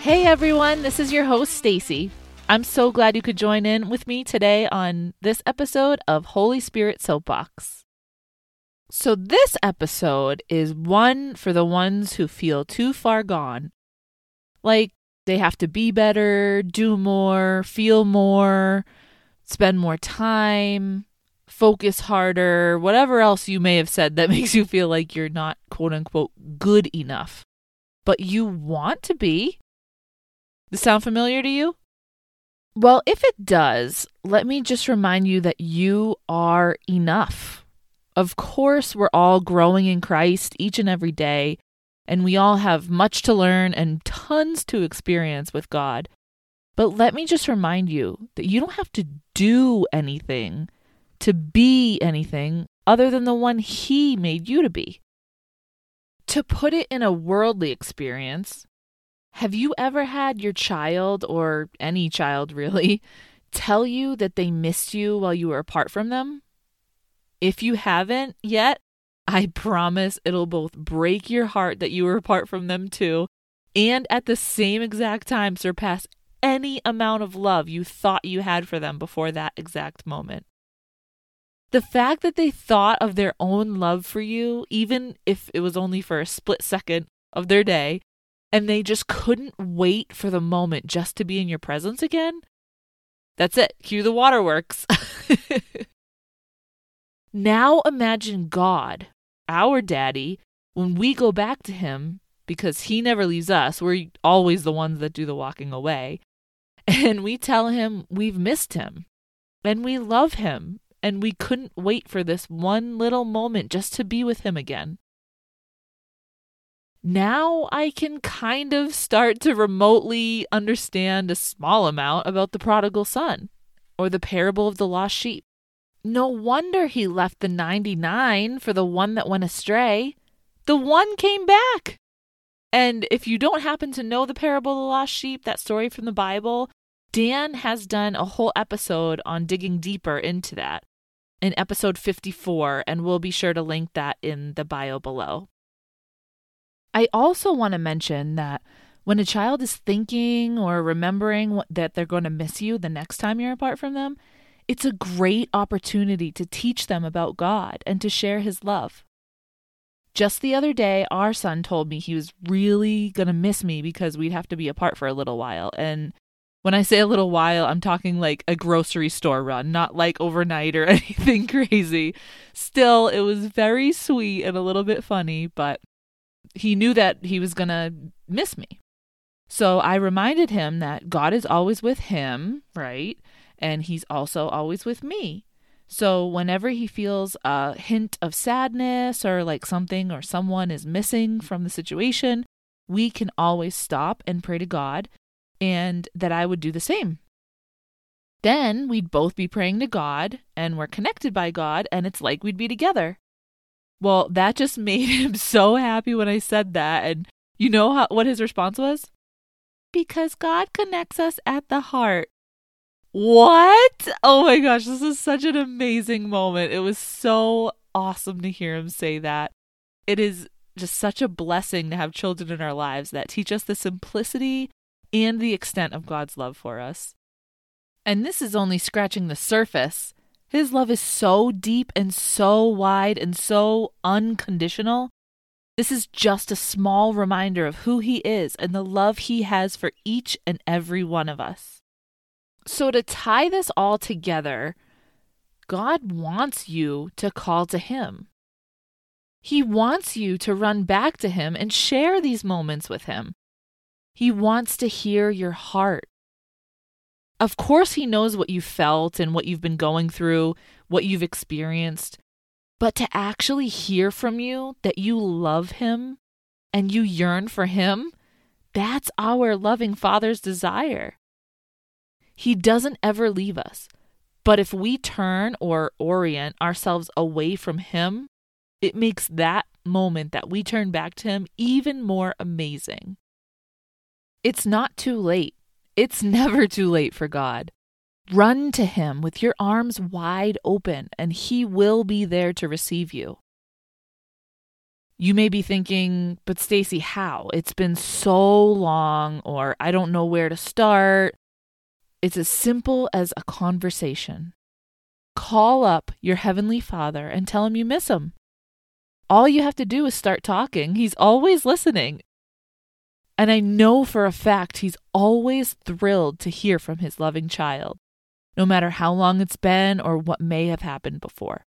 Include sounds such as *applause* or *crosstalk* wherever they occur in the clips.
Hey everyone, this is your host Stacey. I'm so glad you could join in with me today on this episode of Holy Spirit Soapbox. So, this episode is one for the ones who feel too far gone. Like they have to be better, do more, feel more, spend more time, focus harder, whatever else you may have said that *laughs* makes you feel like you're not quote unquote good enough. But you want to be. Does sound familiar to you? Well, if it does, let me just remind you that you are enough. Of course, we're all growing in Christ each and every day, and we all have much to learn and tons to experience with God. But let me just remind you that you don't have to do anything to be anything other than the one He made you to be. To put it in a worldly experience, have you ever had your child, or any child really, *laughs* tell you that they missed you while you were apart from them? If you haven't yet, I *laughs* promise it'll both break your heart that you were apart from them too, and at the same exact time surpass any amount of love you thought you had for them before that exact moment. The fact that they thought of their own love for you, even if it was only for a split second of their day, and they just couldn't wait for the moment just to be in your presence again, that's it. Cue the waterworks. *laughs* now imagine God, our daddy, when we go back to him, because he never leaves us, we're always the ones that do the walking away, *laughs* and we tell him we've missed him and we love him and we couldn't wait for this one little moment just to be with him again. Now I can kind of start to remotely understand a small amount about the prodigal son or the parable of the lost sheep. No wonder he left the 99 for the one that went astray. The one came back. And if you don't happen to know the parable of the lost sheep, that story from the Bible, Dan has done a whole episode on digging deeper into that in episode 54, and we'll be sure to link that in the bio below. I also want to mention that when a child is thinking or remembering that they're going to miss you the next time you're apart from them, it's a great opportunity to teach them about God and to share His love. Just the other day, our son told me he was really going to miss me because we'd have to be apart for a little while. And when I say a little while, I'm talking like a grocery store run, not like overnight or *laughs* anything crazy. Still, it was very sweet and a little bit funny, but he knew that he was going to miss me. So I reminded him that God is always with him, right? And he's also always with me. So whenever he feels a hint of sadness or like something or someone is missing from the situation, we can always stop and pray to God and that I would do the same. Then we'd both be praying to God, and we're connected by God, and it's like we'd be together. Well, that just *laughs* made him so happy when I said that. And you know how, what his response was? Because God connects us at the heart. What? Oh my gosh, this is such an amazing moment. It was so awesome to hear him say that. It is just such a blessing to have children in our lives that teach us the simplicity and the extent of God's love for us. And this is only scratching the surface. His love is so deep and so wide and so unconditional. This is just a small reminder of who He is and the love He has for each and every one of us. So, to tie this all together, God wants you to call to Him. He wants you to run back to Him and share these moments with Him. He wants to hear your heart. Of course, He knows what you felt and what you've been going through, what you've experienced. But to actually hear from you that you love Him and you yearn for Him, that's our loving Father's desire. He doesn't ever leave us. But if we turn or orient ourselves away from Him, it makes that moment that we turn back to Him even more amazing. It's not too late. It's *laughs* never too late for God. Run to Him with your arms wide open, and He will be there to receive you. You may be thinking, but Stacey, how? It's been so long, or I don't know where to start. It's as simple as a conversation. Call up your Heavenly Father and tell him you miss him. All you have to do is start talking. He's always listening. And I know for a fact he's always thrilled to hear from his loving child, no matter how long it's been or what may have happened before.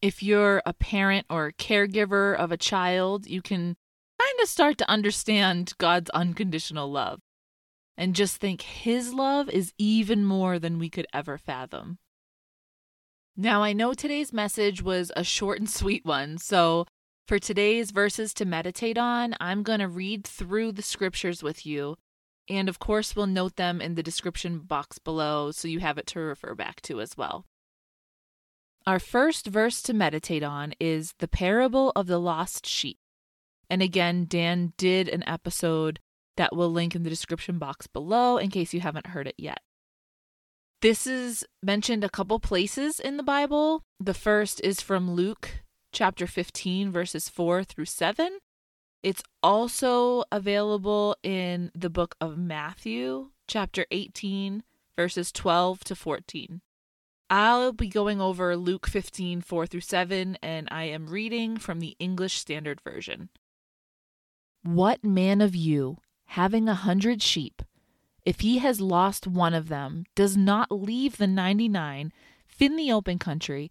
If you're a parent or a caregiver of a child, you can kind of start to understand God's unconditional love and just think His love is even more than we could ever fathom. Now, I know today's message was a short and sweet one, so for today's verses to meditate on, I'm going to read through the scriptures with you. And of course, we'll note them in the description box below so you have it to refer back to as well. Our first verse to meditate on is the parable of the lost sheep. And again, Dan did an episode that will link in the description box below in case you haven't heard it yet. This is mentioned a couple places in the Bible. The first is from Luke chapter 15, verses 4 through 7. It's also available in the book of Matthew, chapter 18, verses 12 to 14. I'll be going over Luke 15, 4 through 7, and I am reading from the English Standard Version. What man of you, having a hundred sheep, if he has lost one of them, does not leave the ninety nine in the open country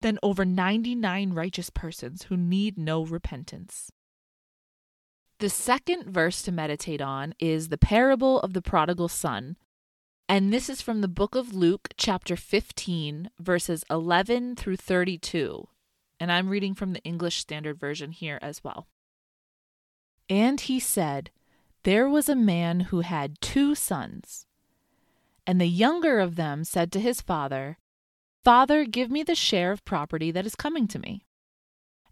than over 99 righteous persons who need no repentance. The second verse to meditate on is the parable of the prodigal son, and this is from the book of Luke, chapter 15, verses 11 through 32. And I'm reading from the English Standard Version here as well. And he said, There was a man who had two sons. And the younger of them said to his father, Father, give me the share of property that is coming to me.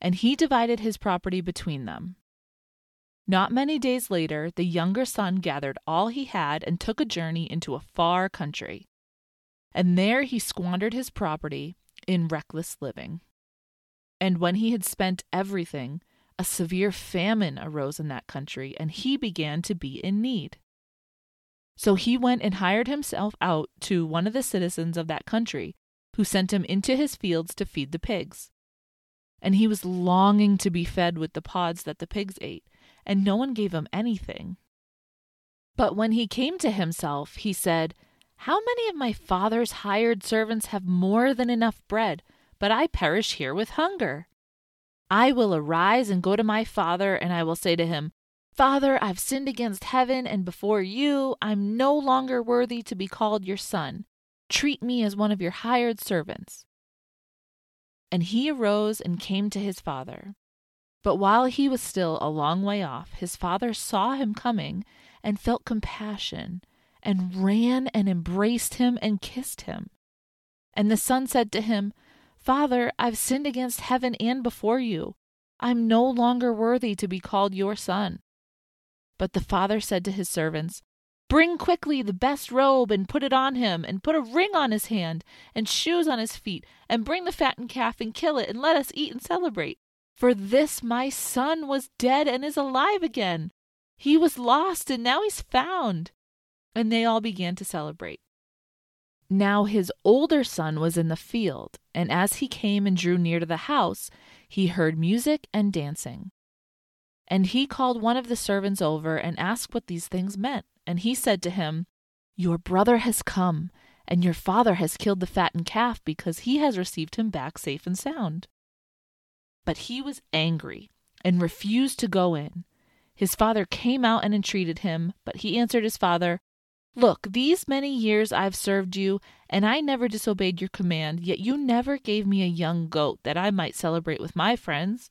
And he divided his property between them. Not many days later, the younger son gathered all he had and took a journey into a far country. And there he squandered his property in reckless living. And when he had spent everything, a severe famine arose in that country, and he began to be in need. So he went and hired himself out to one of the citizens of that country, who sent him into his fields to feed the pigs. And he was longing to be fed with the pods that the pigs ate and no one gave him anything. But when he came to himself, he said, How many of my father's hired servants have more than enough bread, but I perish here with hunger? I will arise and go to my father, and I will say to him, Father, I've sinned against heaven and before you. I'm no longer worthy to be called your son. Treat me as one of your hired servants. And he arose and came to his father. But while he was still a long way off, his father saw him coming and felt compassion, and ran and embraced him and kissed him. And the son said to him, Father, I've sinned against heaven and before you. I'm no longer worthy to be called your son. But the father said to his servants, Bring quickly the best robe and put it on him, and put a ring on his hand, and shoes on his feet, and bring the fattened calf and kill it, and let us eat and celebrate. For this my son was dead and is alive again. He was lost and now he's found. And they all began to celebrate. Now his older son was in the field, and as he came and drew near to the house, he heard music and dancing. And he called one of the servants over and asked what these things meant. And he said to him, Your brother has come, and your father has killed the fattened calf because he has received him back safe and sound. But he was angry and refused to go in. His father came out and entreated him, but he answered his father, Look, these many years I've served you, and I never disobeyed your command, yet you never gave me a young goat that I might celebrate with my friends.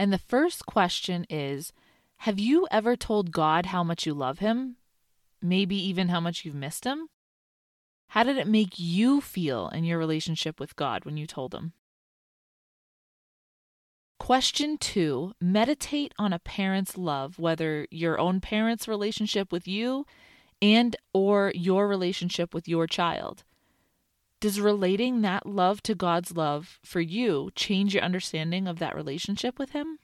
And the first question is Have you ever told God how much you love Him? Maybe even how much you've missed Him? How did it make you feel in your relationship with God when you told Him? Question two Meditate on a parent's love, whether your own parent's relationship with you and or your relationship with your child. Does relating that love to God's love for you change your understanding of that relationship with Him?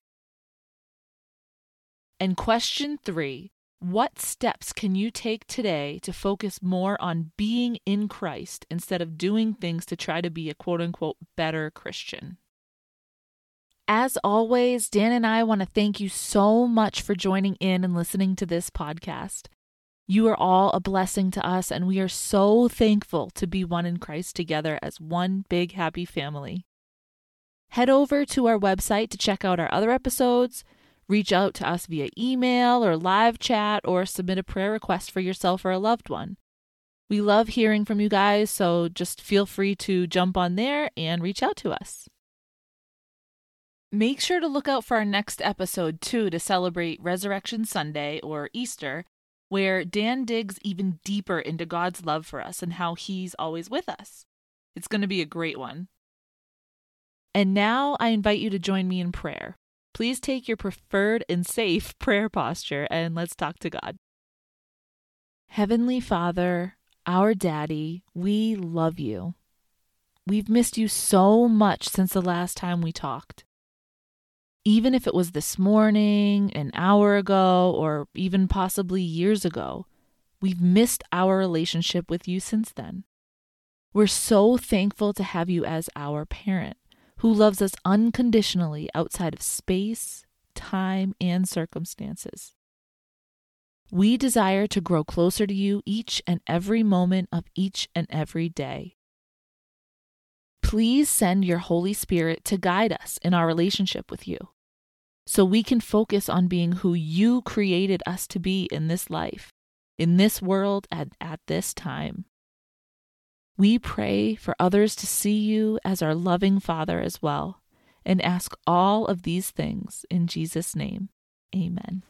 And question three What steps can you take today to focus more on being in Christ instead of doing things to try to be a quote unquote better Christian? As always, Dan and I want to thank you so much for joining in and listening to this podcast. You are all a blessing to us, and we are so thankful to be one in Christ together as one big happy family. Head over to our website to check out our other episodes, reach out to us via email or live chat, or submit a prayer request for yourself or a loved one. We love hearing from you guys, so just feel free to jump on there and reach out to us. Make sure to look out for our next episode, too, to celebrate Resurrection Sunday or Easter where Dan digs even deeper into God's love for us and how He's always with us. It's going to be a great one. And now I invite you to join me in prayer. Please take your preferred and safe *laughs* prayer posture and let's talk to God. Heavenly Father, our Daddy, we love you. We've missed you so much since the last time we talked even if it was this morning, an hour ago, or even possibly years ago, we've missed our relationship with you since then. We're so thankful to have you as our parent who loves us unconditionally outside of space, time, and circumstances. We desire to grow closer to you each and every moment of each and every day. Please send your Holy Spirit to guide us in our relationship with you so we can focus on being who you created us to be in this life, in this world, and at this time. We pray for others to see you as our loving Father as well, and ask all of these things in Jesus' name. Amen.